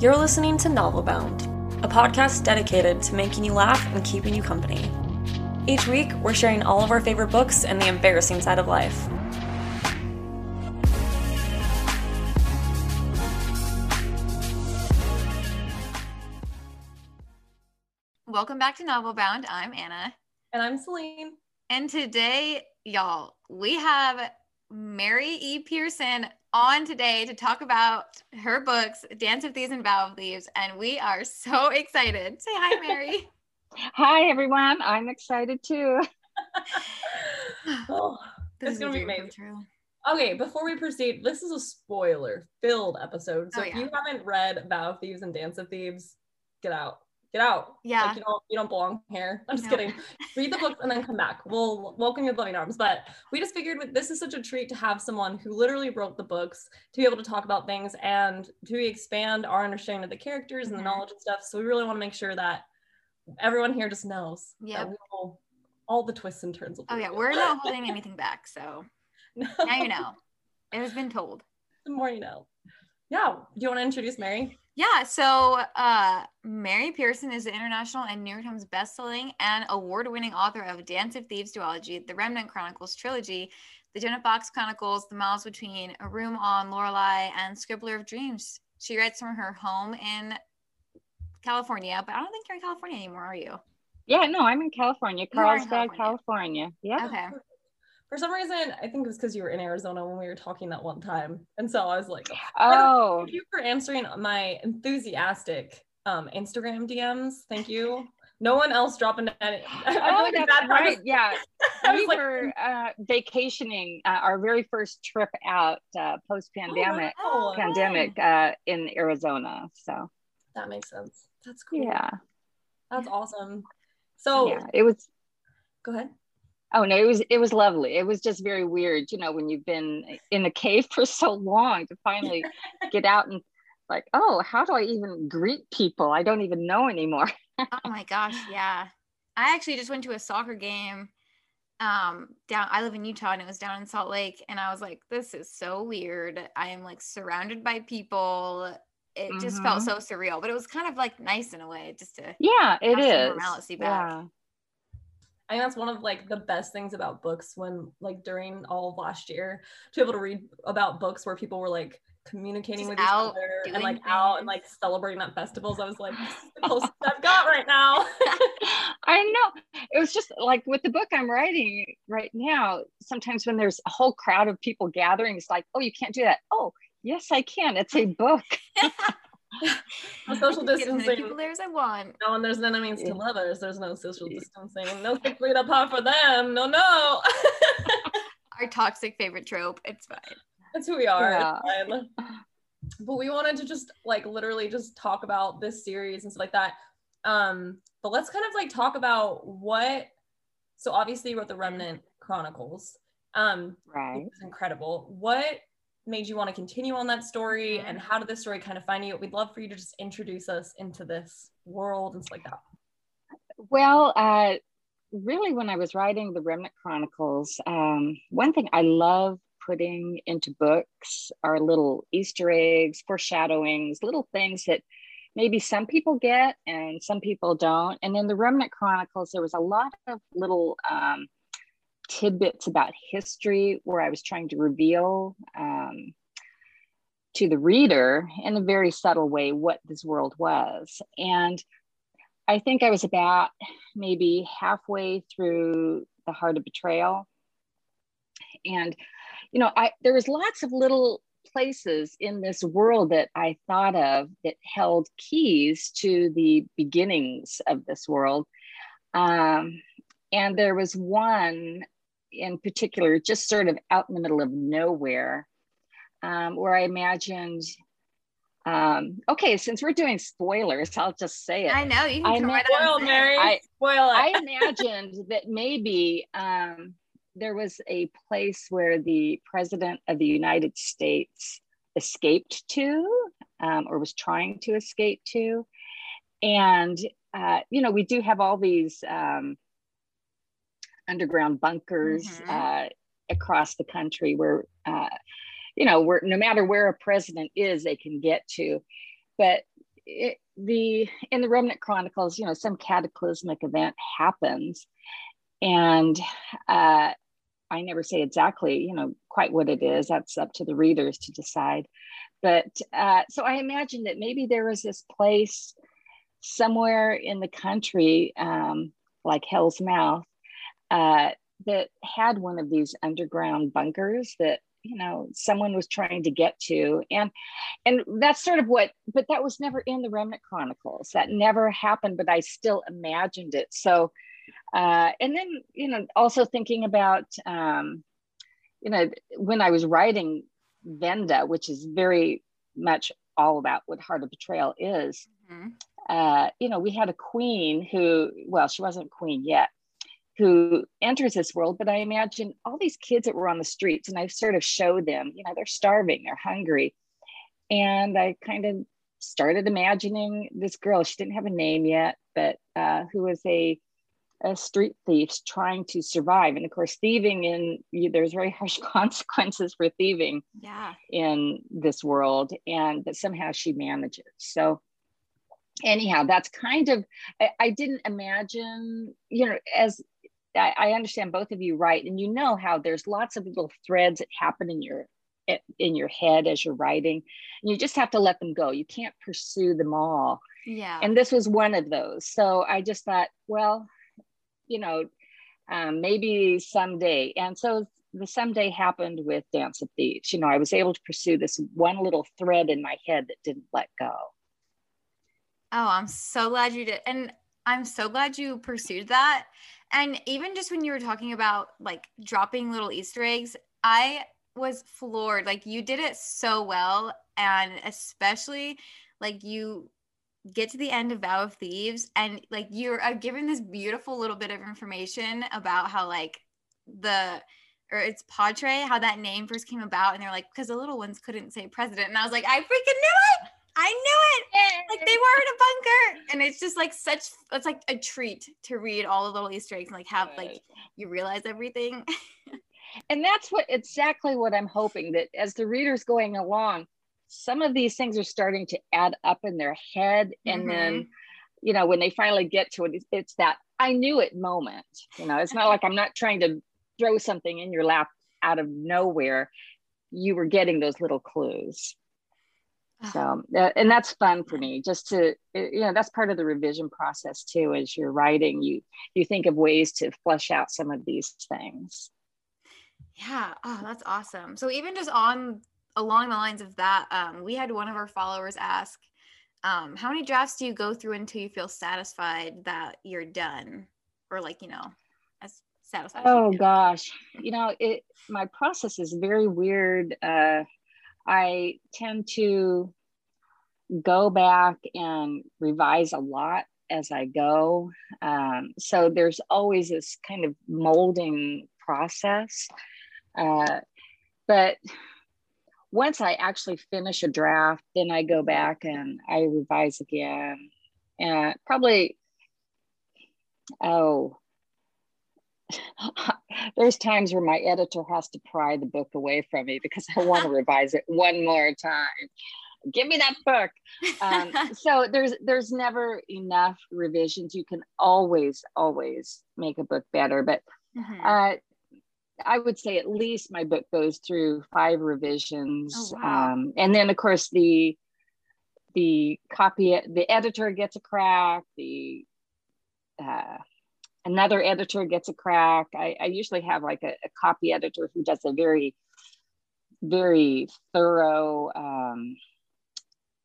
You're listening to Novelbound, a podcast dedicated to making you laugh and keeping you company. Each week, we're sharing all of our favorite books and the embarrassing side of life. Welcome back to Novelbound. I'm Anna. And I'm Celine. And today, y'all, we have Mary E. Pearson on today to talk about her books, Dance of Thieves and Vow of Thieves. And we are so excited. Say hi, Mary. hi, everyone. I'm excited too. oh, it's going to be amazing. Okay, before we proceed, this is a spoiler filled episode. So oh, yeah. if you haven't read Vow of Thieves and Dance of Thieves, get out get out. Yeah. Like, you don't you don't belong here. I'm just no. kidding. Read the books and then come back. We'll welcome you with loving arms. But we just figured this is such a treat to have someone who literally wrote the books to be able to talk about things and to expand our understanding of the characters and the mm-hmm. knowledge and stuff. So we really want to make sure that everyone here just knows. Yeah. All the twists and turns. oh yeah, we're not holding anything back. So no. now you know. It has been told. The more you know. Yeah. Do you want to introduce Mary? Yeah, so uh, Mary Pearson is the international and New York Times bestselling and award-winning author of Dance of Thieves duology, the Remnant Chronicles trilogy, the Jenna Fox Chronicles, The Miles Between, A Room on Lorelei, and Scribbler of Dreams. She writes from her home in California, but I don't think you're in California anymore, are you? Yeah, no, I'm in California, Carlsbad, California. California. Yeah. Okay for some reason, I think it was because you were in Arizona when we were talking that one time. And so I was like, oh, thank you for answering my enthusiastic um, Instagram DMs. Thank you. No one else dropping that. oh, like that's right. yeah. we like, were uh, vacationing uh, our very first trip out uh, post pandemic, oh, pandemic uh, in Arizona. So that makes sense. That's cool. Yeah. That's awesome. So yeah, it was. Go ahead. Oh no, it was it was lovely. It was just very weird, you know, when you've been in the cave for so long to finally get out and like, oh, how do I even greet people? I don't even know anymore. oh my gosh, yeah. I actually just went to a soccer game um down I live in Utah and it was down in Salt Lake and I was like this is so weird. I am like surrounded by people. It just mm-hmm. felt so surreal, but it was kind of like nice in a way just to Yeah, it is. Normalcy back. Yeah. I think that's one of like the best things about books when like during all of last year to be able to read about books where people were like communicating Just with each other and like things. out and like celebrating at festivals. I was like, the closest I've got right now. I know. It was just like with the book I'm writing right now, sometimes when there's a whole crowd of people gathering, it's like, oh, you can't do that. Oh, yes, I can. It's a book. social distancing. People there as I want. No, and there's no enemies to lovers. There's no social distancing. No six feet apart for them. No, no. Our toxic favorite trope. It's fine. That's who we are. Yeah. But we wanted to just like literally just talk about this series and stuff like that. Um, but let's kind of like talk about what. So obviously, you wrote the Remnant Chronicles. Um, right. It's incredible. What made you want to continue on that story and how did this story kind of find you? We'd love for you to just introduce us into this world and stuff like that. Well uh, really when i was writing the remnant chronicles um, one thing i love putting into books are little easter eggs foreshadowings little things that maybe some people get and some people don't. And in the remnant chronicles there was a lot of little um, tidbits about history where I was trying to reveal um, to the reader in a very subtle way what this world was. And I think I was about maybe halfway through The Heart of Betrayal. And, you know, I there was lots of little places in this world that I thought of that held keys to the beginnings of this world. Um, and there was one in particular, just sort of out in the middle of nowhere, um, where I imagined. Um, okay, since we're doing spoilers, I'll just say it. I know you can I right spoil, Mary. I, spoil it. I imagined that maybe um, there was a place where the president of the United States escaped to, um, or was trying to escape to, and uh, you know we do have all these um, underground bunkers. Mm-hmm. Uh, across the country where, uh, you know, where no matter where a president is, they can get to. But it, the in the Remnant Chronicles, you know, some cataclysmic event happens, and uh, I never say exactly, you know, quite what it is. That's up to the readers to decide. But uh, so I imagine that maybe there was this place somewhere in the country, um, like Hell's Mouth, uh, that had one of these underground bunkers that you know someone was trying to get to. And and that's sort of what but that was never in the remnant chronicles. That never happened but i still imagined it. So uh and then you know also thinking about um you know when i was writing venda which is very much all about what heart of betrayal is mm-hmm. uh you know we had a queen who well she wasn't queen yet who enters this world. But I imagine all these kids that were on the streets, and I sort of showed them, you know, they're starving, they're hungry. And I kind of started imagining this girl. She didn't have a name yet, but uh, who was a, a street thief trying to survive. And of course, thieving in there's very harsh consequences for thieving yeah. in this world. And but somehow she manages. So anyhow, that's kind of I, I didn't imagine, you know, as I, I understand both of you right, and you know how there's lots of little threads that happen in your in your head as you're writing, and you just have to let them go. You can't pursue them all. Yeah. And this was one of those. So I just thought, well, you know, um, maybe someday. And so the someday happened with Dance of Thieves. You know, I was able to pursue this one little thread in my head that didn't let go. Oh, I'm so glad you did. And I'm so glad you pursued that and even just when you were talking about like dropping little Easter eggs, I was floored. Like you did it so well. And especially like you get to the end of Vow of Thieves and like you're uh, given this beautiful little bit of information about how like the or it's Padre, how that name first came about. And they're like, because the little ones couldn't say president. And I was like, I freaking knew it. I knew it. Like they were in a bunker. And it's just like such it's like a treat to read all the little Easter eggs and like have like you realize everything. and that's what exactly what I'm hoping that as the reader's going along, some of these things are starting to add up in their head. And mm-hmm. then, you know, when they finally get to it, it's that I knew it moment. You know, it's not like I'm not trying to throw something in your lap out of nowhere. You were getting those little clues so uh, and that's fun for me just to you know that's part of the revision process too as you're writing. You you think of ways to flesh out some of these things. Yeah. Oh that's awesome. So even just on along the lines of that um, we had one of our followers ask um, how many drafts do you go through until you feel satisfied that you're done? Or like you know as satisfied oh gosh. You know it my process is very weird uh I tend to go back and revise a lot as I go. Um, so there's always this kind of molding process. Uh, but once I actually finish a draft, then I go back and I revise again. And probably, oh, there's times where my editor has to pry the book away from me because I want to revise it one more time. Give me that book. Um, so there's there's never enough revisions. You can always always make a book better, but mm-hmm. uh, I would say at least my book goes through five revisions, oh, wow. um, and then of course the the copy the editor gets a crack. The uh, another editor gets a crack. I, I usually have like a, a, copy editor who does a very, very thorough, um,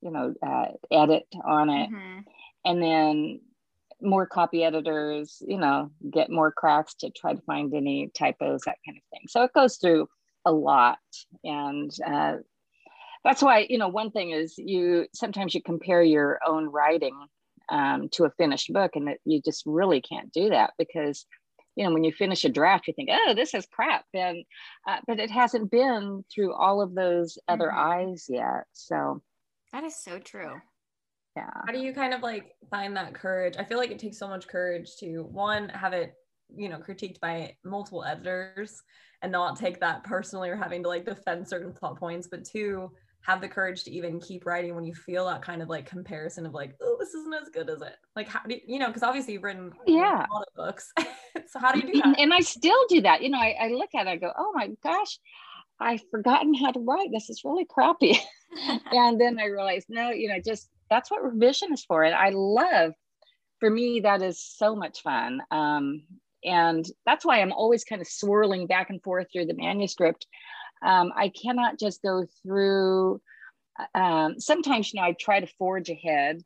you know, uh, edit on it. Mm-hmm. And then more copy editors, you know, get more cracks to try to find any typos, that kind of thing. So it goes through a lot. And uh, that's why, you know, one thing is you sometimes you compare your own writing um, to a finished book and that you just really can't do that because you know when you finish a draft you think oh this is crap and uh, but it hasn't been through all of those other mm-hmm. eyes yet so that is so true. Yeah. How do you kind of like find that courage? I feel like it takes so much courage to one have it you know critiqued by multiple editors and not take that personally or having to like defend certain plot points but two have the courage to even keep writing when you feel that kind of like comparison of like oh this isn't as good as it. Like how do you, you know because obviously you've written yeah. a lot of books. So how do you do that? and i still do that. You know I, I look at it i go oh my gosh i've forgotten how to write. This is really crappy. And then i realized no you know just that's what revision is for. And i love for me that is so much fun. Um, and that's why i'm always kind of swirling back and forth through the manuscript um, I cannot just go through. Um, sometimes, you know, I try to forge ahead,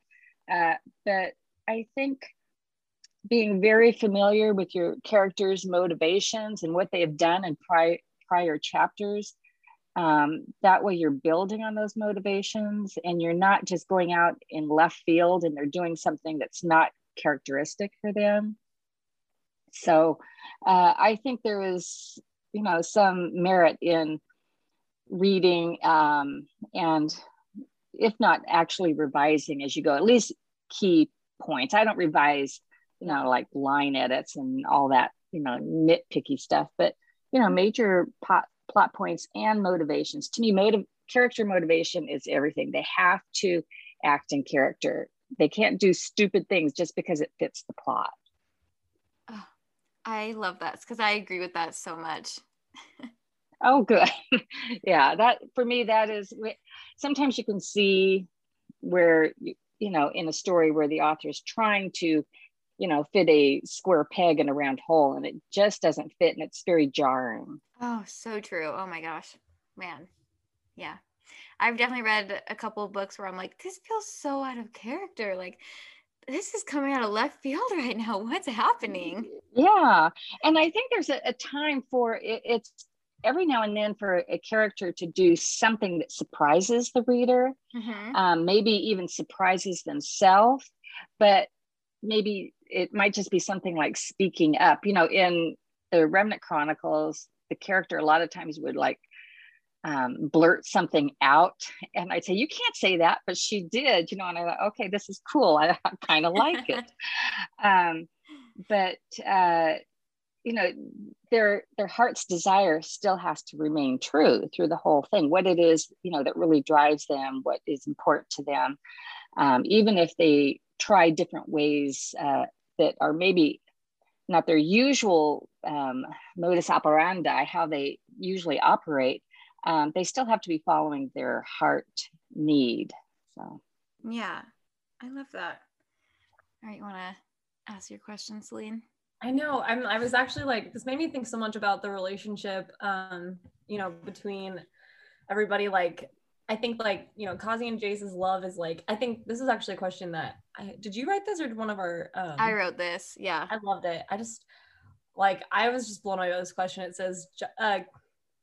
uh, but I think being very familiar with your characters' motivations and what they have done in prior prior chapters. Um, that way, you're building on those motivations, and you're not just going out in left field and they're doing something that's not characteristic for them. So, uh, I think there is you know some merit in reading um, and if not actually revising as you go at least key points. I don't revise you know like line edits and all that you know nitpicky stuff but you know major plot, plot points and motivations. To me motive character motivation is everything. They have to act in character. They can't do stupid things just because it fits the plot i love that because i agree with that so much. Oh good. Yeah that for me that is sometimes you can see where you know in a story where the author is trying to you know fit a square peg in a round hole and it just doesn't fit and it's very jarring. Oh so true. Oh my gosh. Man. Yeah. I've definitely read a couple of books where i'm like this feels so out of character like this is coming out of left field right now what's happening yeah and i think there's a, a time for it, it's every now and then for a character to do something that surprises the reader, mm-hmm. um, maybe even surprises themselves, but maybe it might just be something like speaking up. You know, in the Remnant Chronicles, the character a lot of times would like um, blurt something out, and I'd say, "You can't say that," but she did. You know, and I thought, "Okay, this is cool. I, I kind of like it." um, but uh, you know their their heart's desire still has to remain true through the whole thing what it is you know that really drives them what is important to them um, even if they try different ways uh, that are maybe not their usual um, modus operandi how they usually operate um, they still have to be following their heart need so yeah i love that all right you want to ask your question celine I know. I'm I was actually like this made me think so much about the relationship um, you know, between everybody like I think like, you know, Kazi and Jase's love is like I think this is actually a question that I did you write this or did one of our um I wrote this. Yeah. I loved it. I just like I was just blown away by this question. It says uh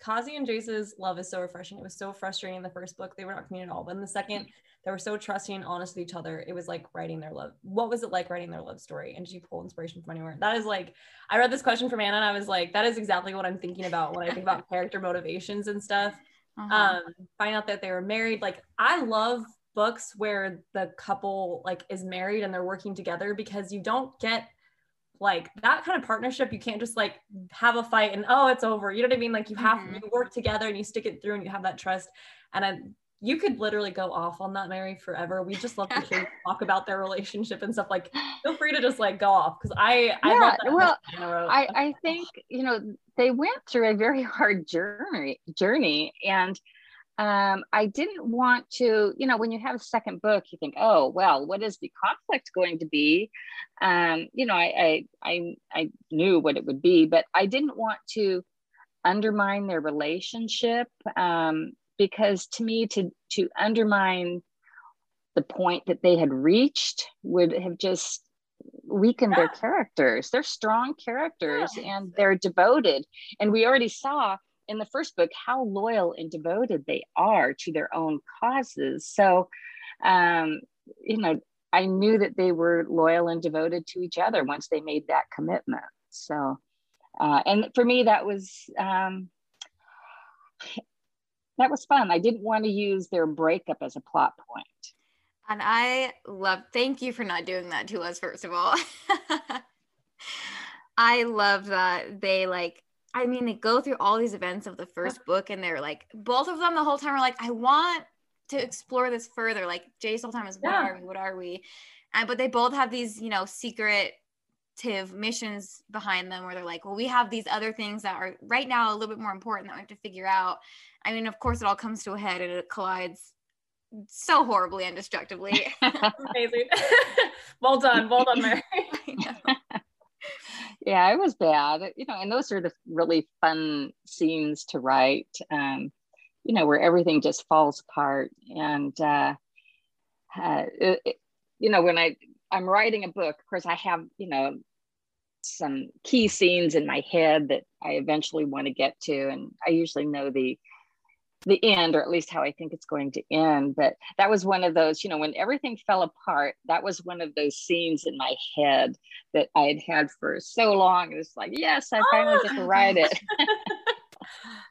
Kazi and Jase's love is so refreshing. It was so frustrating in the first book. They were not committed at all. But in the second, they were so trusting and honest with each other. It was like writing their love. What was it like writing their love story? And did you pull inspiration from anywhere? That is like, I read this question from Anna and I was like, that is exactly what I'm thinking about when I think about character motivations and stuff. Uh-huh. Um, find out that they were married. Like, I love books where the couple like is married and they're working together because you don't get like that kind of partnership you can't just like have a fight and oh it's over you know what i mean like you have mm-hmm. you work together and you stick it through and you have that trust and I, you could literally go off on that Mary forever. We just love to talk about their relationship and stuff. Like, feel free to just like go off because I, I yeah, well, I, I think you know they went through a very hard journey journey, and um, I didn't want to, you know, when you have a second book, you think, oh well, what is the conflict going to be? Um, you know, I, I I I knew what it would be, but I didn't want to undermine their relationship. Um, because to me to to undermine the point that they had reached would have just weakened yeah. their characters they're strong characters yeah. and they're devoted and we already saw in the first book how loyal and devoted they are to their own causes so um you know i knew that they were loyal and devoted to each other once they made that commitment so uh, and for me that was um, that was fun. I didn't want to use their breakup as a plot point. And I love, thank you for not doing that to us, first of all. I love that they like I mean they go through all these events of the first book and they're like both of them the whole time are like I want to explore this further like the whole time is what Yeah. are we what are we and but they both have these you know secretive missions behind them where they're like well we have these other things that are right now a little bit more important that we have to figure out I mean of course it all comes to a head and it collides so horribly and destructively Amazing. well done. Well done, Mary. Yeah, it was bad. You know, and those are the really fun scenes to write. Um, you know, where everything just falls apart. And uh, uh, it- you know, when I I'm writing a book, of course, I have you know some key scenes in my head that I eventually want to get to, and I usually know the the end or at least how i think it's going to end but that was one of those you know when everything fell apart that was one of those scenes in my head that i had had for so long it was like yes i finally get to ah! write it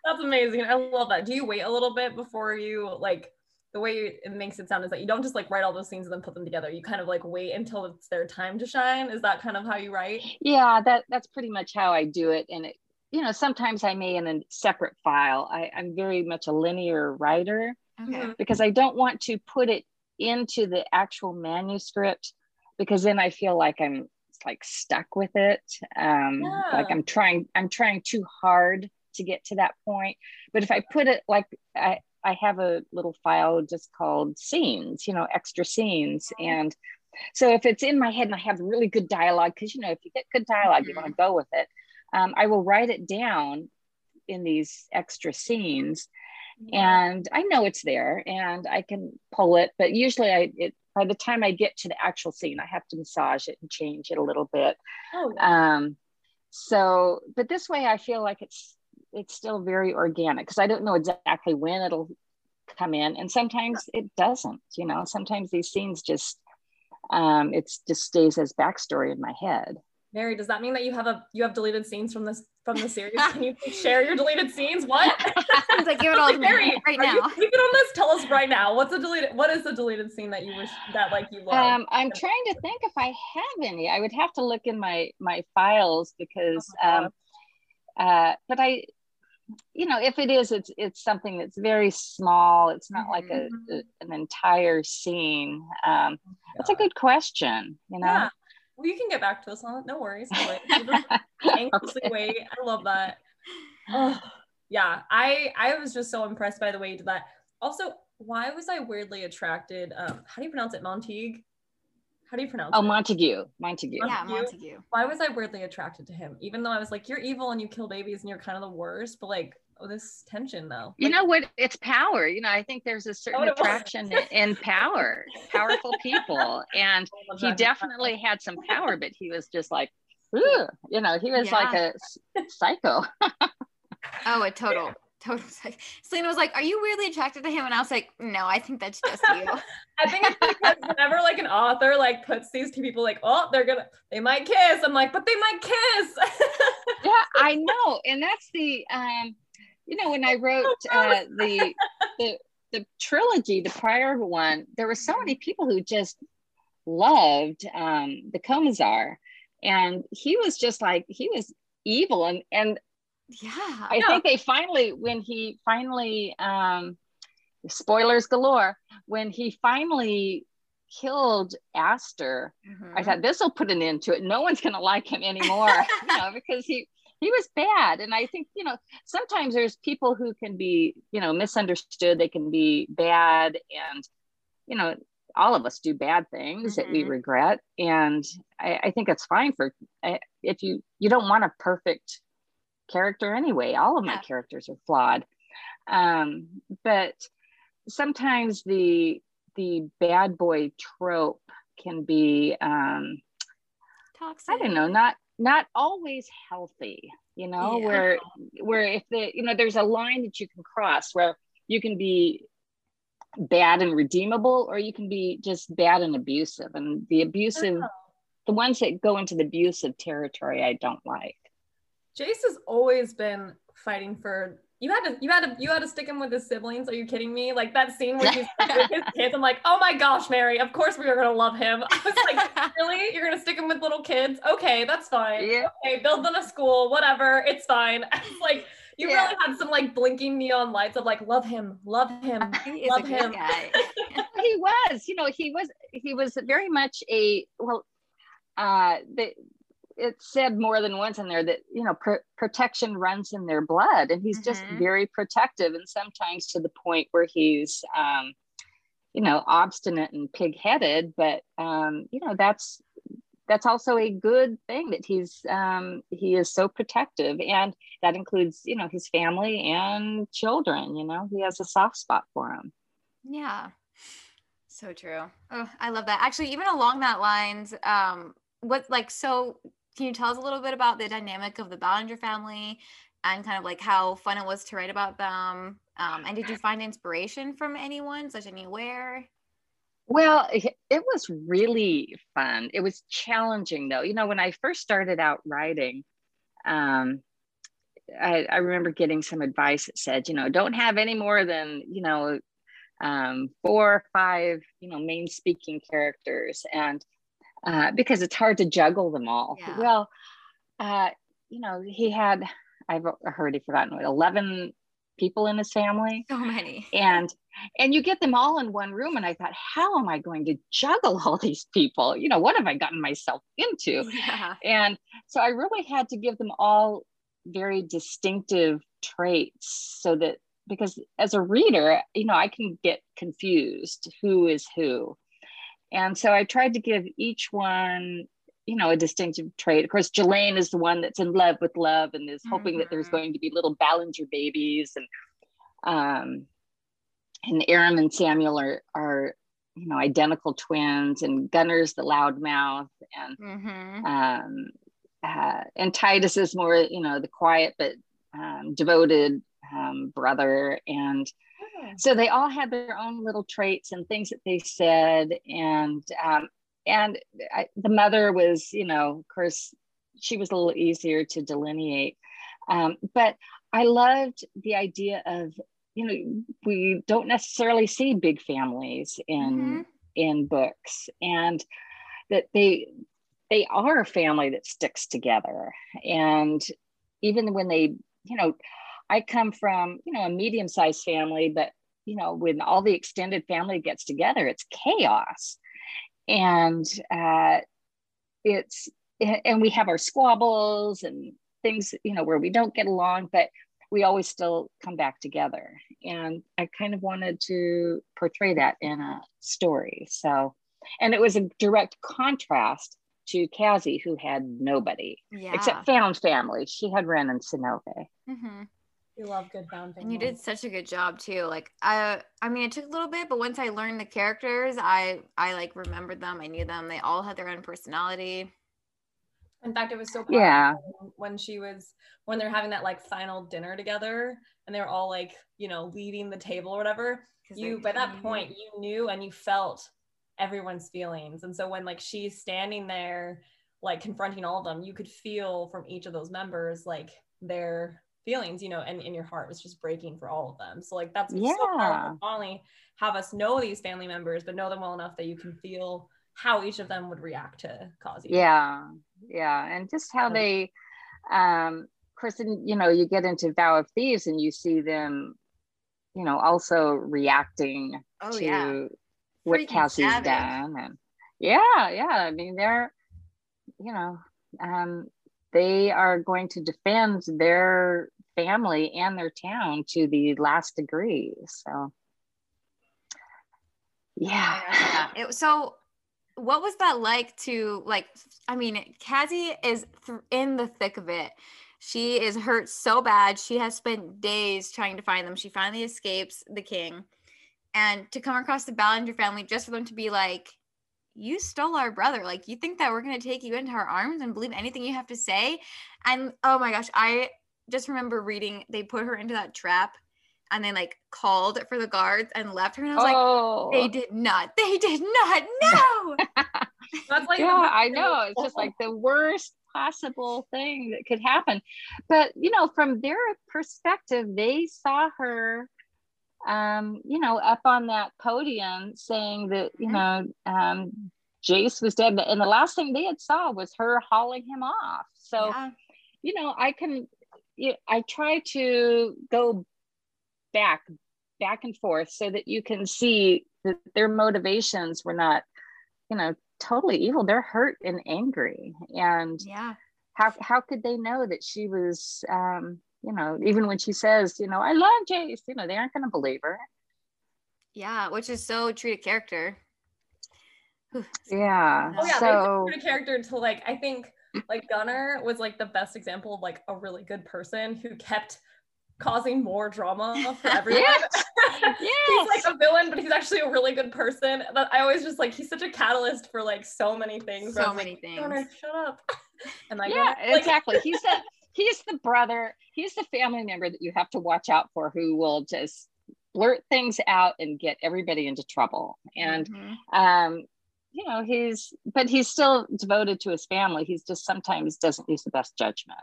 That's amazing. I love that. Do you wait a little bit before you like the way it makes it sound is that you don't just like write all those scenes and then put them together. You kind of like wait until it's their time to shine. Is that kind of how you write? yeah that that's pretty much how i do it and it you know sometimes i may in a separate file I, i'm very much a linear writer okay Mhm. because I don't want to put it into the actual manuscript because then I feel like I'm like stuck with it. Um, Like I'm trying, I'm trying too hard to get to that point. But if I put it like I, I have a little file just called scenes, you know, extra scenes. And so if it's in my head and I have really good dialogue, because you know, if you get good dialog you want to go with it. Um, I will write it down in these extra scenes and I know it's there and I can pull it, but usually I it by the time I get to the actual scene, I have to massage it and change it a little bit. Oh, yeah. Um, so, but this way I feel like it's it's still very organic because I don't know exactly when it'll come in, and sometimes it doesn't. You know, sometimes these scenes just um, it's just stays as backstory in my head. Mary, does that mean that you have a you have deleted scenes from this from the series? Can you share your deleted scenes? What? He's like, give it all to me Mary, right now. you now. speaking on this? Tell us right now. What's a deleted? What is the deleted scene that you wish that like you love? Um, I'm trying to think if I have any. I would have to look in my my files because, Oh my um, uh, but I, you know, if it is, it's it's something that's very small. It's not like a, Mhm. a- an entire scene. Um, that's a good question. You know. Yeah. Well, you can get back to us on it. No worries. We'll wait. We'll just anxiously Okay. wait. I love that. Oh, yeah. I I was just so impressed by the way you did that. Also, why was I weirdly attracted? Um, how do you pronounce it? Montegue. How do you pronounce Oh, it? Montegue. Montegue. Yeah, Montegue. Montegue. why was I weirdly attracted to him? Even though I was like, you're evil and you kill babies and you're kind of the worst, but like, this tension though. You Like, know what? It's power. You know, I think there's a certain what attraction in power, powerful people, and he definitely had some power, but he was just like, "Ugh," you know, he was like a psycho. Oh, a total, total. Psych. Selena was like, "Are you weirdly attracted to him?" And I was like, "No, I think that's just you." I think it's because whenever like an author like puts these two people like, oh, they're gonna, they might kiss. I'm like, but they might kiss. yeah, I know, and that's the, um, you know, when I wrote uh, the the the trilogy, the prior one, there were so many people who just loved um, the Komizar, and he was just like he was evil, and and yeah. I Yeah. think they finally, when he finally, um, spoilers galore, when he finally killed Aster, I Mhm. thought this will put an end to it. No one's going to like him anymore, you know, because he he was bad. And I think you know sometimes there's people who can be you know misunderstood. They can be bad, and you know all of us do bad things that we Mhm. regret. And I, I think it's fine for I- if you you don't want a perfect character anyway. All of my Yeah. characters are flawed, um, but sometimes the the bad boy trope can be um, Toxic. I don't know, not not always healthy, you know, Yeah. where where if the you know there's a line that you can cross where you can be bad and redeemable or you can be just bad and abusive and the abusive the ones that go into the abusive territory I don't like. Jase has always been fighting for You had to, you had to, you had to stick him with his siblings. Are you kidding me? Like that scene where he's with his kids. I'm like, oh my gosh, Mary. Of course we are gonna love him. I was like, really? You're gonna stick him with little kids? Okay, that's fine. Yeah. Okay, build them a school, whatever. It's fine. I was like, you Yeah. really had some like blinking neon lights of like, love him, love him, He love him. he was you know he was he was very much a well uh the, it said more than once in there that you know pr- protection runs in their blood and he's just Mhm. very protective and sometimes to the point where he's um you know obstinate and pig-headed but um you know that's that's also a good thing that he's um he is so protective and that includes you know his family and children you know he has a soft spot for them Yeah. So true. Oh, I love that. Actually, even along that lines, um, what like so can you tell us a little bit about the dynamic of the Ballenger family and kind of like how fun it was to write about them? Um, and did you find inspiration from anyone, such as anywhere? Well, it it was really fun. It was challenging though. You know, when I first started out writing, um, I, I remember getting some advice that said, you know, don't have any more than, you know, um, four or five, you know, main speaking characters. And uh, because it's hard to juggle them all. Yeah. Well, uh, you know, he had, I've already forgotten, what, 11 people in his family So many. and and you get them all in one room and i thought how am i going to juggle all these people you know what have i gotten myself into Yeah. and so i really had to give them all very distinctive traits so that because as a reader you know i can get confused who is who and so i tried to give each one you know a distinctive trait of course Jalaine is the one that's in love with love and is hoping that there's Mhm. going to be little ballenger babies and um and Aram and Samuel are are you know identical twins and Gunner's the loudmouth and Mm-hmm. um, uh, and Titus is more, you know, the quiet but um, devoted um, brother. And so they all had their own little traits and things that they said. And um, and I, the mother was, you know, of course, she was a little easier to delineate. Um, but I loved the idea of, you know, we don't necessarily see big families in Mhm. in books and that they they are a family that sticks together and even when they you know i come from you know a medium sized family but you know when all the extended family gets together it's chaos and uh it's and we have our squabbles and things you know where we don't get along but we always still come back together and i kind of wanted to portray that in a story so and it was a direct contrast to Kazi, who had nobody Yeah. except found family. She had Wren and Synové. hmm You love good found And you did such a good job too. Like I I mean it took a little bit, but once I learned the characters, I I like remembered them. I knew them. They all had their own personality. In fact, it was so powerful Yeah. when she was when they're having that like final dinner together and they were all like, you know, leaving the table or whatever. 'cause You by that point you knew and you felt everyone's feelings. And so when like she's standing there like confronting all of them, you could feel from each of those members like their feelings, you know, and in your heart was just breaking for all of them. So like that's what's so Yeah. powerful. Not only have us know these family members, but know them well enough that you can feel how each of them would react to Kazi. Yeah. Yeah. And just how they, um, of course, then, you know, you get into Vow of Thieves and you see them, you know, also reacting Oh to yeah. what Freaking Kazi's savage. done. And yeah, yeah. I mean, they're, you know, um, they are going to defend their family and their town to the last degree. So, yeah. yeah. It, so what was that like to like I mean, Kazi is th- in the thick of it. She is hurt so bad. She has spent days trying to find them. She finally escapes the king. And to come across the Ballenger family just for them to be like, you stole our brother. Like, you think that we're going to take you into our arms and believe anything you have to say? And oh my gosh, I just remember reading they put her into that trap and they like called for the guards and left her. And I was like, oh, they did not. They did not. No. That's like yeah, I know. It's just like the worst possible thing that could happen. But you know, from their perspective, they saw her um, you know, up on that podium saying that, you know, um, Jase was dead. And the last thing they had saw was her hauling him off. So, yeah. you know, I can, I try to go back, back and forth so that you can see that their motivations were not, you know, totally evil. They're hurt and angry. And yeah, how, how could they know that she was, um, you know, even when she says, you know, I love Jase, you know, they aren't going to believe her. Yeah, which is so true to character. yeah. Oh yeah, so true to character to like I think like Gunner was like the best example of like a really good person who kept causing more drama for everyone. yes. he's like a villain, but he's actually a really good person. But I always just like he's such a catalyst for like so many things. So many like, things. Gunner, shut up. And like, yeah, like, exactly. He's the he's the brother. He's the family member that you have to watch out for, who will just blurt things out and get everybody into trouble. And mm-hmm. um, you know, he's but he's still devoted to his family. He's just sometimes doesn't use the best judgment.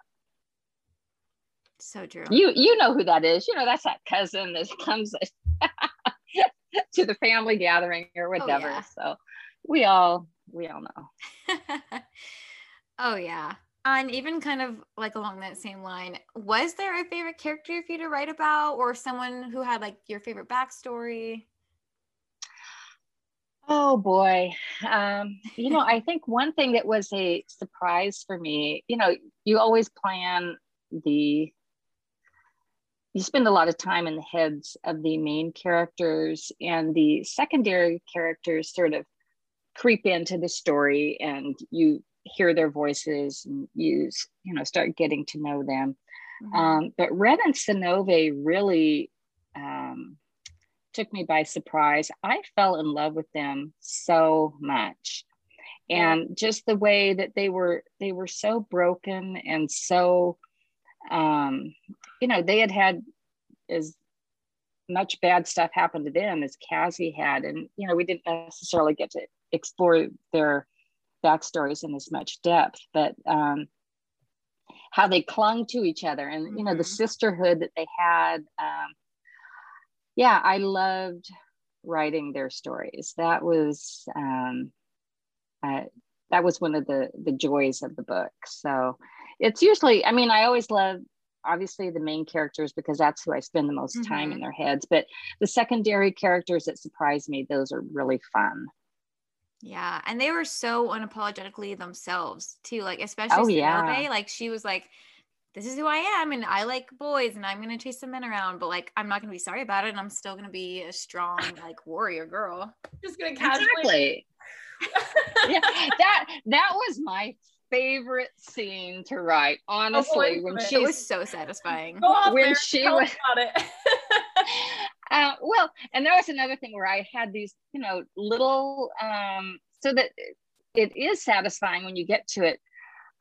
So true. You you know who that is. You know that's that cousin that comes to the family gathering or oh, whatever. Oh, yeah. So we all we all know. oh yeah. And even kind of like along that same line, was there a favorite character for you to write about or someone who had like your favorite backstory? Oh boy. Um, you know, I think one thing that was a surprise for me, you know, you always plan the you spend a lot of time in the heads of the main characters and the secondary characters sort of creep into the story and you hear their voices and you you know start getting to know them mm-hmm. um, but Wren and Synové really um, took me by surprise i fell in love with them so much and just the way that they were they were so broken and so um, you know, they had had as much bad stuff happen to them as Kazi had. And, you know, we didn't necessarily get to explore their backstories in as much depth, but um, how they clung to each other and, you know, the mm-hmm. sisterhood that they had. Um, yeah, I loved writing their stories. That was, um, uh, that was one of the the joys of the book. So it's usually, I mean, I always love obviously the main characters because that's who I spend the most time mm-hmm. in their heads. But the secondary characters that surprise me, those are really fun. Yeah, and they were so unapologetically themselves too. Like especially oh, yeah. like she was like, "This is who I am, and I like boys, and I'm gonna chase some men around, but like I'm not gonna be sorry about it, and I'm still gonna be a strong like warrior girl." Just gonna casually. Exactly. yeah, that that was my favorite scene to write. Honestly, oh, when she was so satisfying. when there, she was about it. uh, well, and there was another thing where I had these, you know, little um, so that it is satisfying when you get to it.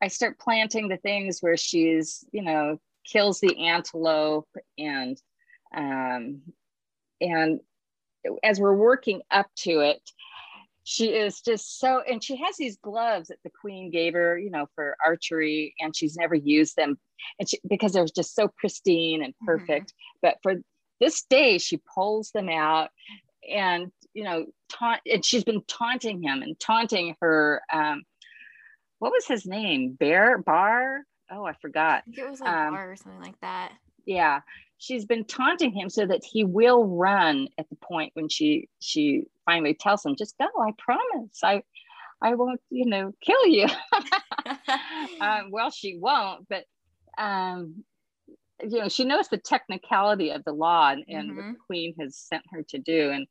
I start planting the things where she's, you know, kills the antelope and um, and as we're working up to it, she is just so and she has these gloves that the queen gave her you know for archery and she's never used them and she, because they're just so pristine and mm-hmm. perfect mm-hmm. but for this day she pulls them out and you know taunt and she's been taunting him and taunting her um what was his name? Bear Bahr? Oh i forgot. I it was like um, Bahr or something like that. yeah. She's been taunting him so that he will run at the point when she she finally tells him just go i promise. I i won't you know kill you. Um, well she won't but um you know she knows the technicality of the law and, and mm-hmm. what the queen has sent her to do. And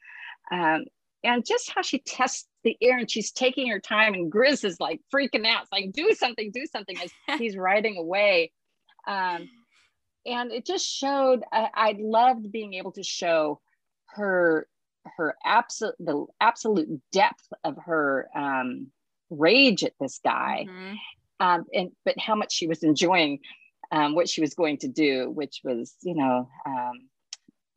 um and just how she tests the air and she's taking her time and Griz is like freaking out it's like do something do something as he's riding away um and it just showed I, I loved being able to show her her absolute the absolute depth of her um, rage at this guy mm-hmm. um, and but how much she was enjoying um, what she was going to do which was you know um,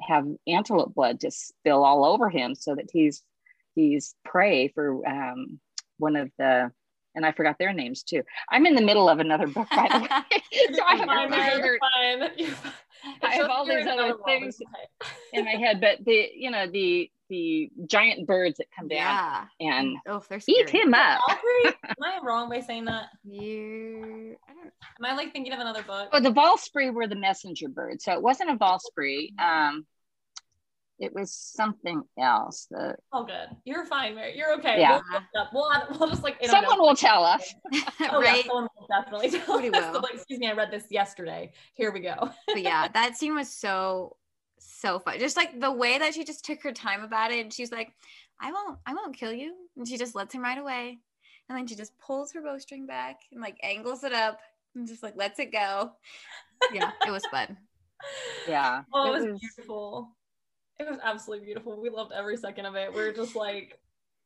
have antelope blood just spill all over him so that he's he's prey for um, one of the and I forgot their names too. I'm in the middle of another book, by the way. so I have all these other, I have all these other things in my head, but the you know the the giant birds that come down yeah. and oh, they're eat him up. am I wrong by saying that? You, am I like thinking of another book? Oh, the Volspree were the messenger birds, so it wasn't a Volspree. Um, it was something else. The, oh, good. You're fine, Mary. You're okay. Yeah. We'll, we'll, we'll just like someone will tell us. oh, right? yeah, someone will definitely tell us. Will. Like, excuse me, I read this yesterday. Here we go. but yeah, that scene was so so fun. Just like the way that she just took her time about it. And she's like, I won't, I won't kill you. And she just lets him right away. And then she just pulls her bowstring back and like angles it up and just like lets it go. Yeah, it was fun. Yeah. Oh, it, it was, was beautiful. It was absolutely beautiful. We loved every second of it. We are just like,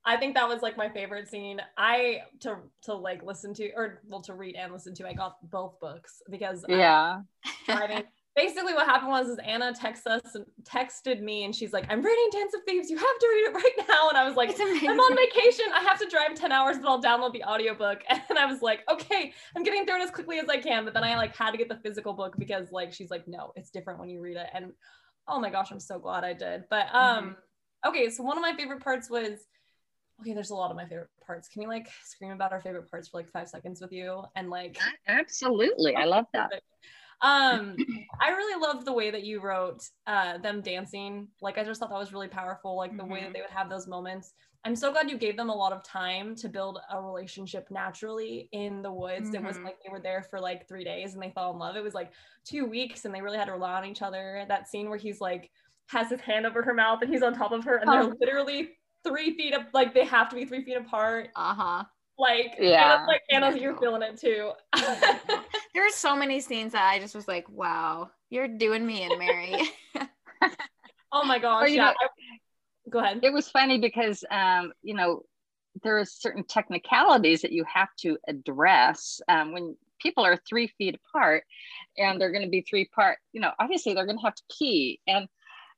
I think that was like my favorite scene. I to to like listen to or well to read and listen to. I got both books because yeah, driving basically what happened was is Anna texted us and texted me and she's like, I'm reading Dance of Thieves. You have to read it right now. And I was like, I'm on vacation. I have to drive 10 hours, but I'll download the audiobook. And I was like, okay, I'm getting through it as quickly as I can. But then I like had to get the physical book because like she's like, no, it's different when you read it. And oh my gosh, I'm so glad I did. But um, mm-hmm. okay, so one of my favorite parts was okay, there's a lot of my favorite parts. Can we like scream about our favorite parts for like five seconds with you? And like absolutely. I love that um i really loved the way that you wrote uh them dancing like i just thought that was really powerful like the mm-hmm. way that mm-hmm. they would have those moments i'm so glad you gave them a lot of time to build a relationship naturally in the woods mm-hmm. it was like they were there for like three days and they fell in love it was like two weeks and they really had to rely on each other that scene where he's like has his hand over her mouth and he's on top of her and they're oh. literally three feet up like they have to be three feet apart uh-huh like yeah like Anna, you're feeling it too. there are so many scenes that I just was like, wow, you're doing me and Mary. oh my gosh. Yeah. Know, I, go ahead. It was funny because um, you know, there are certain technicalities that you have to address um, when people are three feet apart and they're going to be three part you know obviously they're going to have to pee and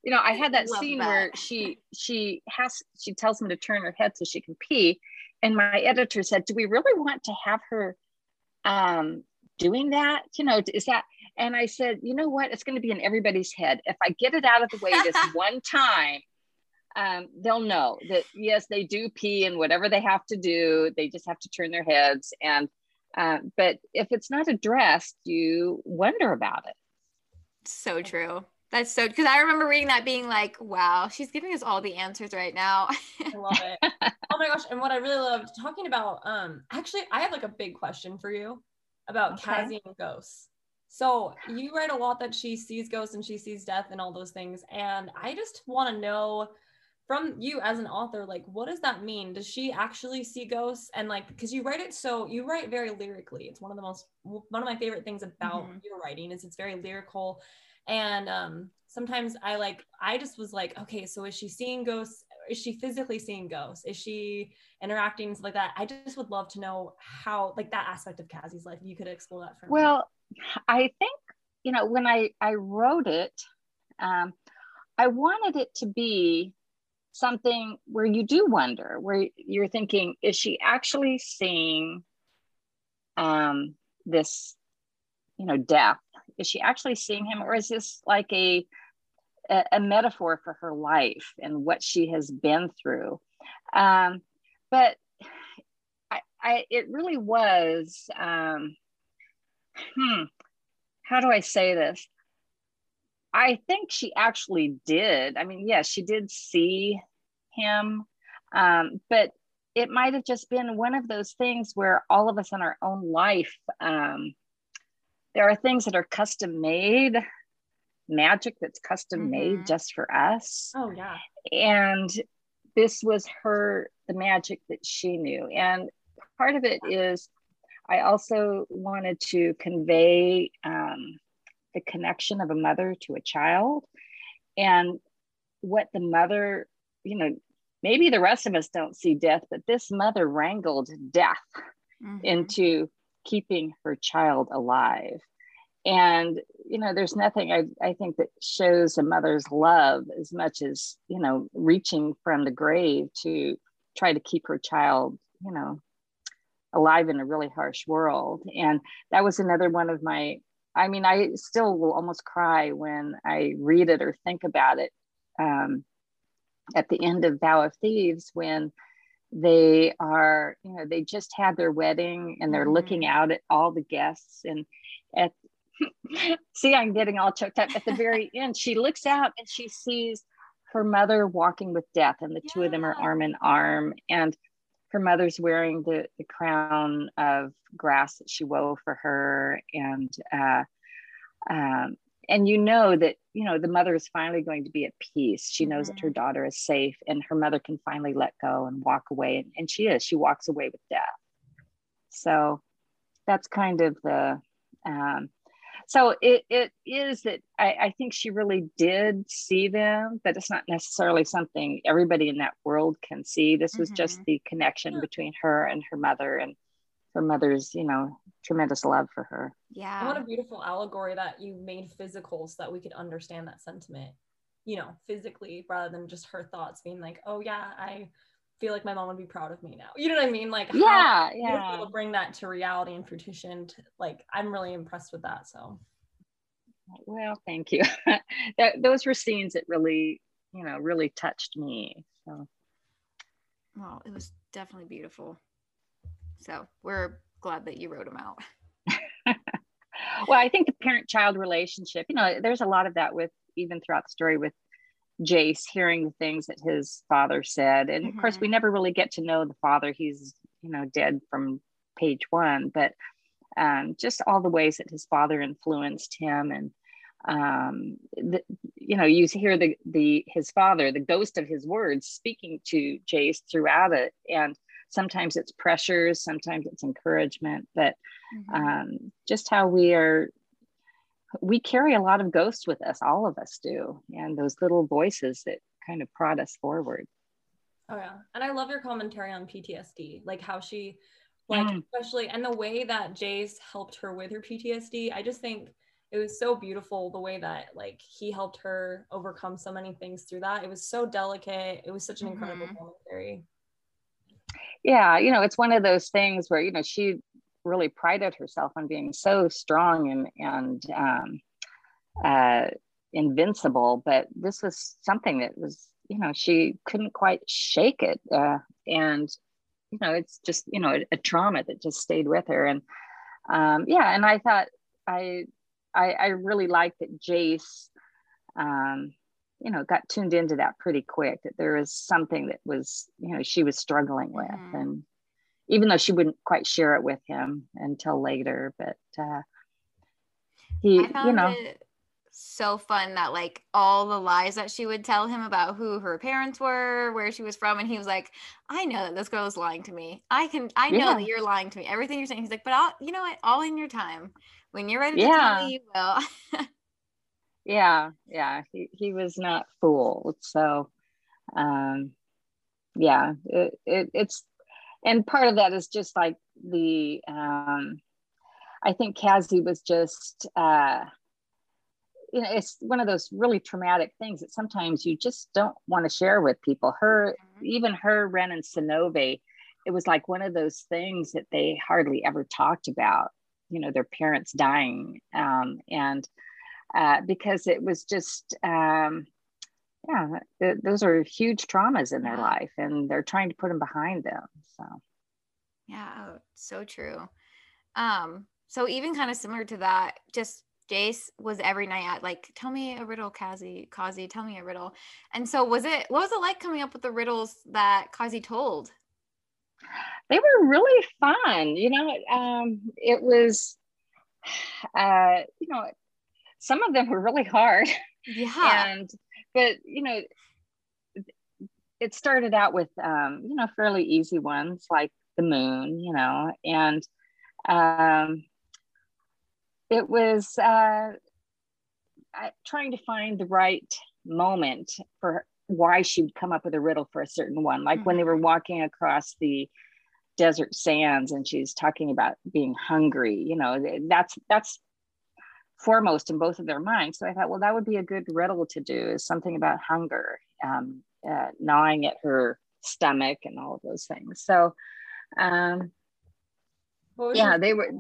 you know i had that scene that. where she she has she tells him to turn her head so she can pee and my editor said, "Do we really want to have her um, doing that? You know, is that?" And I said, "You know what? It's going to be in everybody's head. If I get it out of the way this one time." Um, they'll know that yes, they do pee and whatever they have to do, they just have to turn their heads. And uh, but if it's not addressed, you wonder about it. So true. That's so because I remember reading that being like, wow, she's giving us all the answers right now. I love it. Oh my gosh. And what I really loved talking about, um, actually I have like a big question for you about okay. Kazi and ghosts. So you write a lot that she sees ghosts and she sees death and all those things. And I just want to know from you as an author, like what does that mean? Does she actually see ghosts? And like because you write it so you write very lyrically. It's one of the most one of my favorite things about mm-hmm. your writing is it's very lyrical and um, sometimes I like, I just was like, okay, so is she seeing ghosts? Is she physically seeing ghosts? Is she interacting like that? I just would love to know how, like that aspect of Kazi's life. You could explore that for me. Well, I think, you know, when I, I wrote it, um, I wanted it to be something where you do wonder, where you're thinking, is she actually seeing um, this, you know, death? Is she actually seeing him or is this like a a, metaphor for her life and what she has been through? Um, but I, I it really was um, hmm how do i say this? I think she actually did. I mean yes she did see him. Um, but it might have just been one of those things where all of us in our own life um, there are things that are custom made magic that's custom mm-hmm. made just for us. Oh yeah. And this was her the magic that she knew. And part of it is i also wanted to convey um, the connection of a mother to a child and what the mother you know maybe the rest of us don't see death but this mother wrangled death mm-hmm. into keeping her child alive. And, you know, there's nothing I, I think that shows a mother's love as much as, you know, reaching from the grave to try to keep her child, you know, alive in a really harsh world. And that was another one of my, I mean, I still will almost cry when I read it or think about it. Um, at the end of Vow of Thieves, when they are, you know, they just had their wedding and they're mm-hmm. looking out at all the guests and at see, I'm getting all choked up. At the very end, she looks out and she sees her mother walking with death, and the yeah. two of them are arm in arm. And her mother's wearing the, the crown of grass that she wove for her and uh, um, and you know that you know the mother is finally going to be at peace she knows mm-hmm. that her mm-hmm. daughter is safe and her mother can finally let go and walk away and, and she is she walks away with death so that's kind of the um, so it, it is that I, I, think she really did see them, but it's not necessarily something everybody in that world can see. This was mm-hmm. just the connection between her and her mother and her mother's, you know, tremendous love for her. Yeah. What a beautiful allegory that you made physical so that we could understand that sentiment, you know, physically rather than just her thoughts being like, oh yeah, I feel like my mom would be proud of me now. You know what I mean? Like yeah, yeah. To bring that to reality and fruition. To, like I'm really impressed with that. So. Well, thank you. that, those were scenes that really, you know, really touched me. So. Well, it was definitely beautiful. So we're glad that you wrote them out. well, I think the parent-child relationship. You know, there's a lot of that with even throughout the story with Jase hearing the things that his father said. And mm-hmm. of course, we mm-hmm. never really get to know the father. He's, you know, dead from page one, but um, just all the ways that his father influenced him. And, um, the, you know, you hear the, the, his father, the ghost of his words speaking to Jase throughout it. And sometimes it's pressures, sometimes it's encouragement, but mm-hmm. um, just how we are we carry a lot of ghosts with us all of us do and those little voices that kind of prod us forward oh yeah and i love your commentary on ptsd like how she like mm. especially and the way that jase helped her with her ptsd i just think it was so beautiful the way that like he helped her overcome so many things through that it was so delicate it was such an incredible mm-hmm. commentary yeah you know it's one of those things where you know she really prided herself on being so strong and and um, uh, invincible. But this was something that was, you know, she couldn't quite shake it, uh, and you know, it's just you know a, a, trauma that just stayed with her. And um, yeah, and I thought I I, I really liked that Jase. Um, you know, got tuned into that pretty quick. That there was something that was, you know, she was struggling with, mm-hmm. and even though she wouldn't quite share it with him until later. But uh, he, you know, so fun that like all the lies that she would tell him about who her parents were, where she was from, and he was like, "I know that this girl is lying to me. I can, I know yeah. that you're lying to me. Everything you're saying." He's like, "But I'll, you know what? All in your time. When you're ready to yeah. tell me, you will." yeah, yeah. He he was not fooled. So, um, yeah, it, it it's and part of that is just like the um, I think Kazi was just uh, you know it's one of those really traumatic things that sometimes you just don't want to share with people. Her mm-hmm. even her Wren and Synové, it was like one of those things that they hardly ever talked about. You know, their parents dying, um, and uh, because it was just um, yeah, th- those are huge traumas in their life and they're trying to put them behind them. So, yeah, oh, so true. Um, so even kind of similar to that, just Jase was every night at like, tell me a riddle, Kazi, Kazi, tell me a riddle. And so was it, what was it like coming up with the riddles that Kazi told? They were really fun. You know, um, it was, uh, you know, some of them were really hard. Yeah. and but you know it started out with um, you know fairly easy ones like the moon you know and um, it was uh, trying to find the right moment for why she would come up with a riddle for a certain one like mm-hmm. when they were mm-hmm. walking across the desert sands and she's talking about being hungry you know that's that's foremost in both of their minds. So I thought, well, that would be a good riddle to do is something about hunger, um, uh, gnawing at her stomach and all of those things. So, um, yeah, they were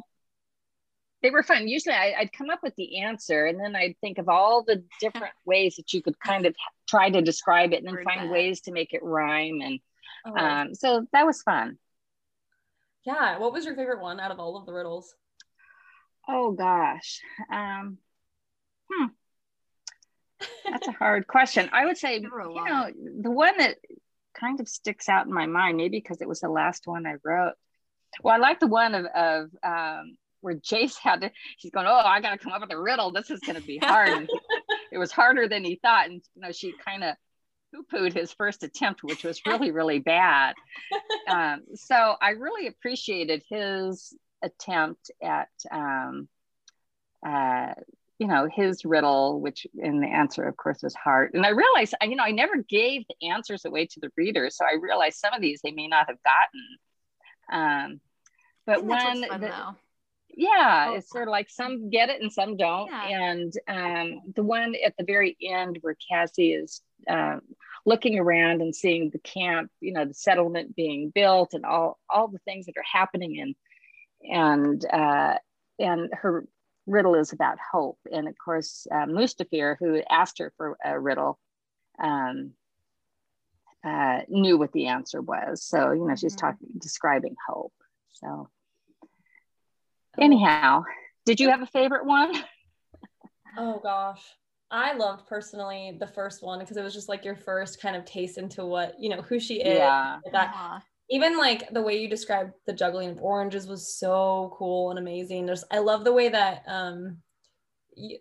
they were fun. Usually I, would come up with the answer and then I'd think of all the different ways that you could kind of try to describe it and then find that. ways to make it rhyme. And oh. um, so that was fun. Yeah. What was your favorite one out of all of the riddles? Oh gosh. Um, hmm. That's a hard question. I would say, you know, the one that kind of sticks out in my mind, maybe because it was the last one I wrote. Well, I like the one of, of um, where Jase had to, he's going, Oh, I got to come up with a riddle. This is going to be hard. it was harder than he thought. And, you know, she kind of poo pooed his first attempt, which was really, really bad. Um, so I really appreciated his attempt at, um, uh, you know, his riddle, which in the answer, of course, was heart. And I realized, you know, I never gave the answers away to the readers. So I realized some of these they may not have gotten. Um, but when the, yeah oh. it's sort of like some get it and some don't yeah. and um, the one at the very end where kazi is um, looking around and seeing the camp you know the settlement being built and all all the things that are happening and and uh, and her riddle is about hope. And of course uh, mustafir who asked her for a riddle um, uh, knew what the answer was. So you know she's mm-hmm. talking describing hope. So anyhow did you have a favorite one? Oh gosh. I loved personally the first one because it was just like your first kind of taste into what you know who she is yeah. that uh-huh. Even like the way you described the juggling of oranges was so cool and amazing. There's i love the way that um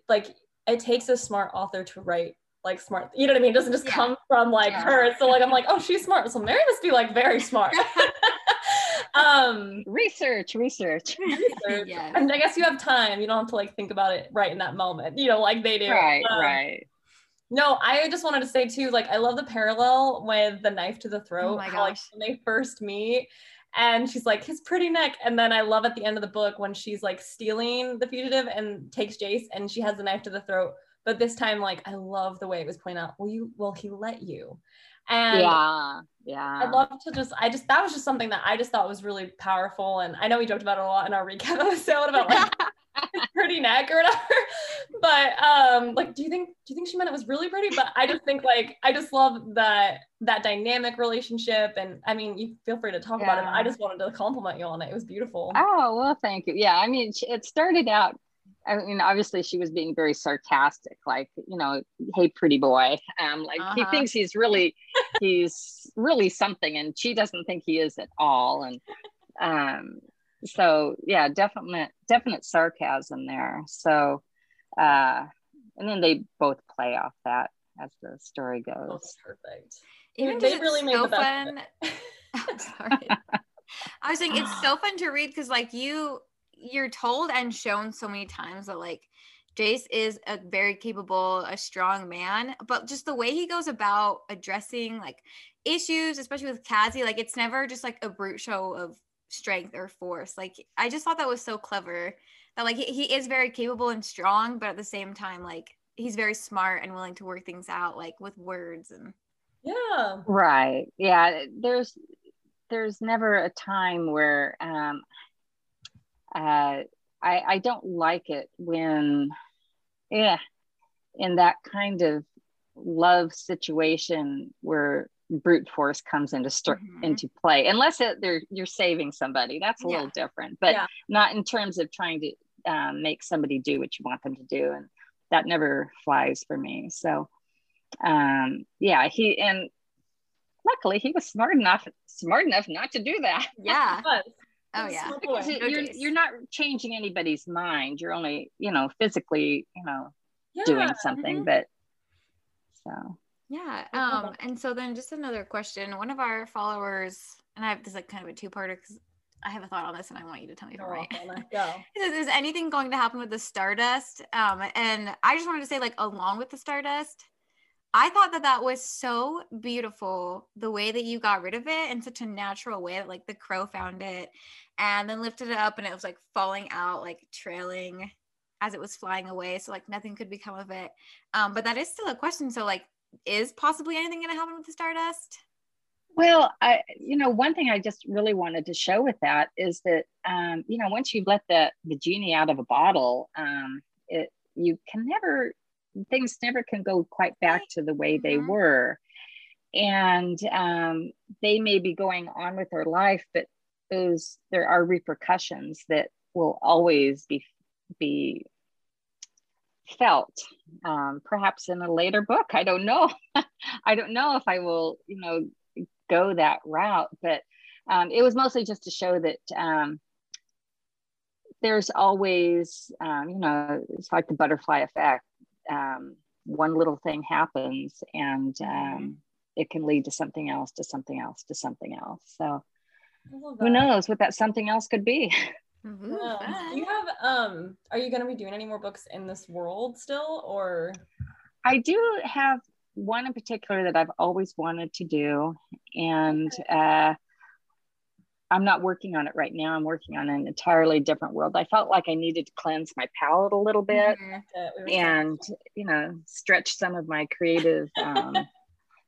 like it takes a smart author to write like smart you know what i mean? It doesn't just yeah. come from like yeah. her. So like i'm like oh she's smart. So mary must be like very smart. Um research research. research. Yes. and i guess you have time. You don't have to like think about it right in that moment. You know like they do. Right um, right no i just wanted to say too like i love the parallel with the knife to the throat oh my how, like when they first meet and she's like his pretty neck and then i love at the end of the book when she's like stealing the fugitive and takes jase and she has the knife to the throat but this time like i love the way it was pointed out will you will he let you and yeah, yeah. I'd love to just, I just, that was just something that I just thought was really powerful. And I know we joked about it a lot in our recap episode about like pretty neck or whatever. But um, like, do you think, do you think she meant it was really pretty? But I just think like, I just love that, that dynamic relationship. And I mean, you feel free to talk yeah. about it. I just wanted to compliment you on it. It was beautiful. Oh, well, thank you. Yeah. I mean, it started out I mean, obviously she was being very sarcastic, like, you know, hey, pretty boy. Um, like uh-huh. he thinks he's really, he's really something, and she doesn't think he is at all. And um, so, yeah, definite, definite sarcasm there. So, uh, and then they both play off that as the story goes. Oh, perfect. Even they really made so the fun. I'm sorry. I was saying it's so fun to read because, like, you you're told and shown so many times that like Jase is a very capable, a strong man, but just the way he goes about addressing like issues, especially with Kazi, like it's never just like a brute show of strength or force. Like I just thought that was so clever that like he, he is very capable and strong, but at the same time, like he's very smart and willing to work things out like with words and yeah. Right. Yeah. There's there's never a time where um uh, I, I don't like it when, yeah, in that kind of love situation where brute force comes into st- mm-hmm. into play, unless it, they're you're saving somebody. That's a yeah. little different, but yeah. not in terms of trying to um, make somebody do what you want them to do, and that never flies for me. So, um, yeah, he and luckily he was smart enough smart enough not to do that. Yeah. Oh yeah. Because no you're you're not changing anybody's mind. You're only, you know, physically, you know, yeah. doing something. Mm-hmm. But so yeah. Um, and so then just another question. One of our followers, and I have this like kind of a two-parter because I have a thought on this and I want you to tell me if I'm right. Go. is anything going to happen with the Stardust? Um, and I just wanted to say, like, along with the Stardust, I thought that that was so beautiful the way that you got rid of it in such a natural way that like the crow found it and then lifted it up and it was like falling out like trailing as it was flying away so like nothing could become of it um but that is still a question so like is possibly anything going to happen with the stardust? Well, I, you know, one thing I just really wanted to show with that is that, um, you know, once you've let the the genie out of a bottle, um, it you can never things never can go quite back to the way they Mhm. were, and um, they may be going on with their life, but those there are repercussions that will always be be felt um, perhaps in a later book. I don't know. I don't know if i will you know go that route but um, it was mostly just to show that um, there's always um, you know it's like the butterfly effect um, one little thing happens and um, it can lead to something else to something else to something else. So who knows what that something else could be Ooh, Yeah. fun. Do you have um are you gonna be doing any more books in this world still or I do have one in particular that I've always wanted to do, and uh, I'm not working on it right now. I'm working on an entirely different world. I felt like I needed to cleanse my palette a little bit Mhm. that we were saying? and, you know, stretch some of my creative um,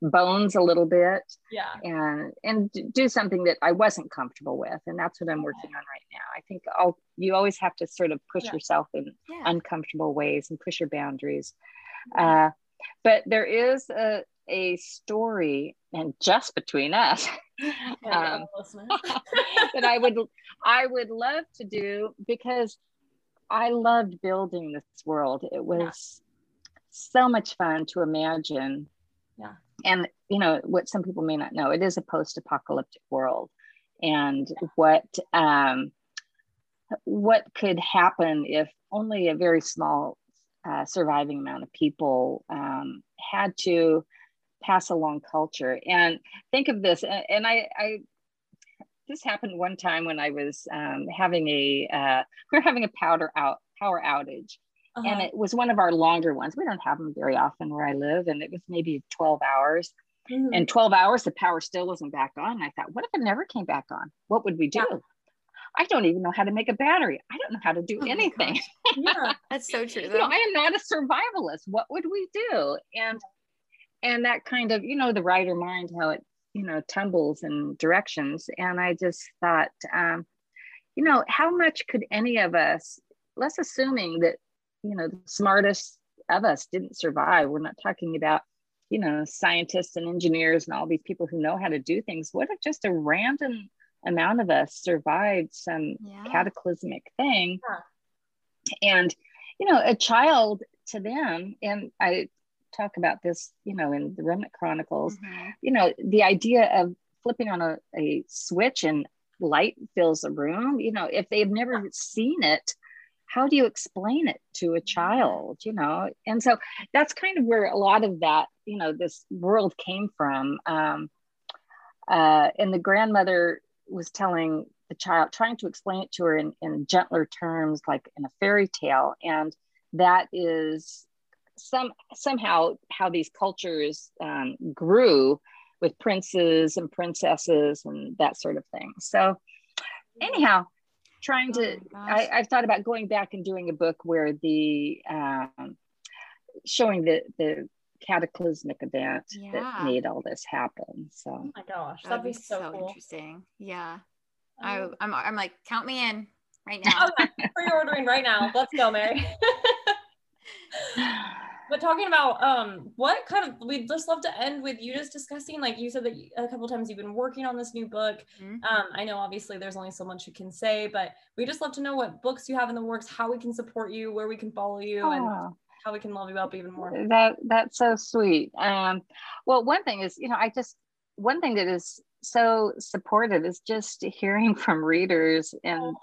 bones a little bit yeah and and do something that I wasn't comfortable with. And that's what I'm working on right now. I think I'll, you always have to sort of push Yeah. yourself in Yeah. uncomfortable ways and push your boundaries. Uh, but there is a, a story, and just between us, um, that I would I would love to do because I loved building this world. It was so much fun to imagine. Yeah. And you know what some people may not know, it is a post-apocalyptic world, and what um, what could happen if only a very small uh, surviving amount of people um, had to pass along culture. And think of this and, I, I this happened one time when I was um, having a uh, we were having a powder out power outage Uh-huh. and it was one of our longer ones. We don't have them very often where I live, and it was maybe 12 hours. Mhm. And 12 hours, the power still wasn't back on. And I thought, what if it never came back on? What would we do? Yeah. I don't even know how to make a battery. I don't know how to do Oh anything. yeah That's so true you know, I am not a survivalist. What would we do? And and that kind of, you know, the writer mind, how it, you know, tumbles in directions. And I just thought, um, you know, how much could any of us, let's assuming that, you know, the smartest of us didn't survive. We're not talking about, you know, scientists and engineers and all these people who know how to do things. What if just a random amount of us survived some Yeah. cataclysmic thing? And, you know, a child to them, and I talk about this, you know, in the Remnant Chronicles, Mhm. you know, the idea of flipping on a, a switch and light fills a room, you know, if they've never seen it, how do you explain it to a child, you know? And so that's kind of where a lot of that, you know, this world came from. Um, uh, and the grandmother was telling the child, trying to explain it to her in, in gentler terms, like in a fairy tale. And that is some somehow how these cultures um, grew with princes and princesses and that sort of thing. So anyhow, trying to, Oh my. I, I've thought about going back and doing a book where the um, showing the the cataclysmic event Yeah. that made all this happen. So oh my gosh That'd that'd be so, cool interesting. Yeah. I, Um, I'm, I'm like, count me in right now. okay, pre-ordering right now let's go mary but talking about um what kind of we'd just love to end with you just discussing like you said that a couple times you've been working on this new book Mhm. um i know obviously there's only so much you can say but we just love to know what books you have in the works how we can support you where we can follow you and Oh, how we can love you up even more that that's so sweet. Um, well, one thing is, you know, I just one thing that is so supportive is just hearing from readers and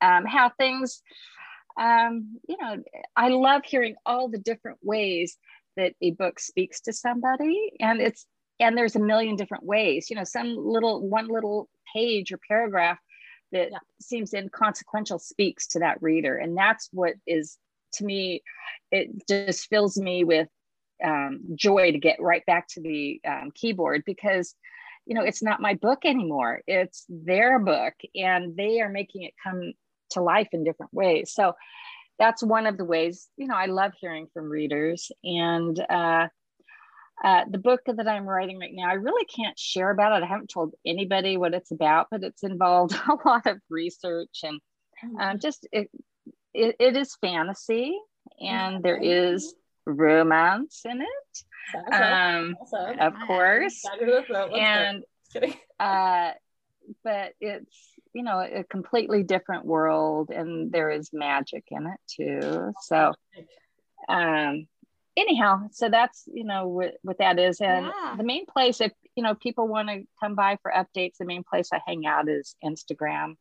um, how things um, you know i love hearing all the different ways that a book speaks to somebody and it's and there's a million different ways you know some little one little page or paragraph that Yeah. seems inconsequential speaks to that reader and that's what is to me it just fills me with um, joy to get right back to the um, keyboard because you know it's not my book anymore it's their book and they are making it come to life in different ways so that's one of the ways you know i love hearing from readers and uh, uh, the book that I'm writing right now, I really can't share about it. I haven't told anybody what it's about, but it's involved a lot of research and um, just it, it, it is fantasy and there is romance in it, um, Awesome. of course. Dagger to the throat. Let's go. And uh, but it's you know a completely different world and there is magic in it too so um anyhow so that's you know what, what that is and Yeah. the main place if you know people want to come by for updates the main place i hang out is instagram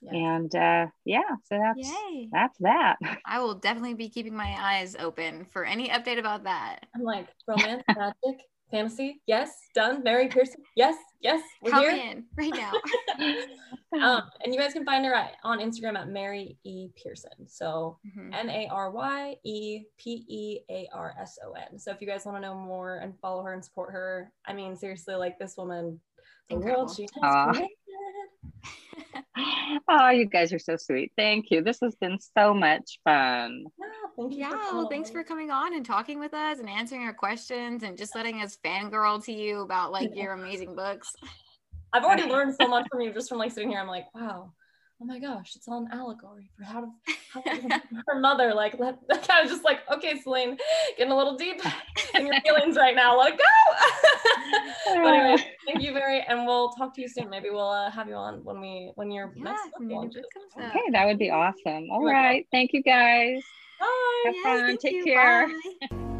Yeah. and uh yeah so that's Yay. that's that I will definitely be keeping my eyes open for any update about that. I'm like romance, magic, fantasy. Yes, done. Mary Pearson. Yes, yes. We're Count here. me in right now. Um, and you guys can find her at, on Instagram at Mary E Pearson. So Mhm. N A R Y E P E A R S O N. So if you guys want to know more and follow her and support her, I mean, seriously, like this woman, the world she has Aw. created. oh you guys are so sweet thank you this has been so much fun Yeah, thank you. Yeah, for well, thanks for coming. coming on and talking with us and answering our questions and just letting us fangirl to you about like your amazing books. I've already learned so much from you just from like sitting here. I'm like, wow, oh my gosh, it's all an allegory for how to, how to her mother. Like, let I was just like, okay, Celine, getting a little deep in your feelings right now. Let it go. but anyway, thank you very, and we'll talk to you soon. Maybe we'll uh, have you on when we when your Yeah, next book when your new launches. book comes out. okay that would be awesome all You're welcome. thank you guys Bye. Have Yay, fun. Take you. care. Bye.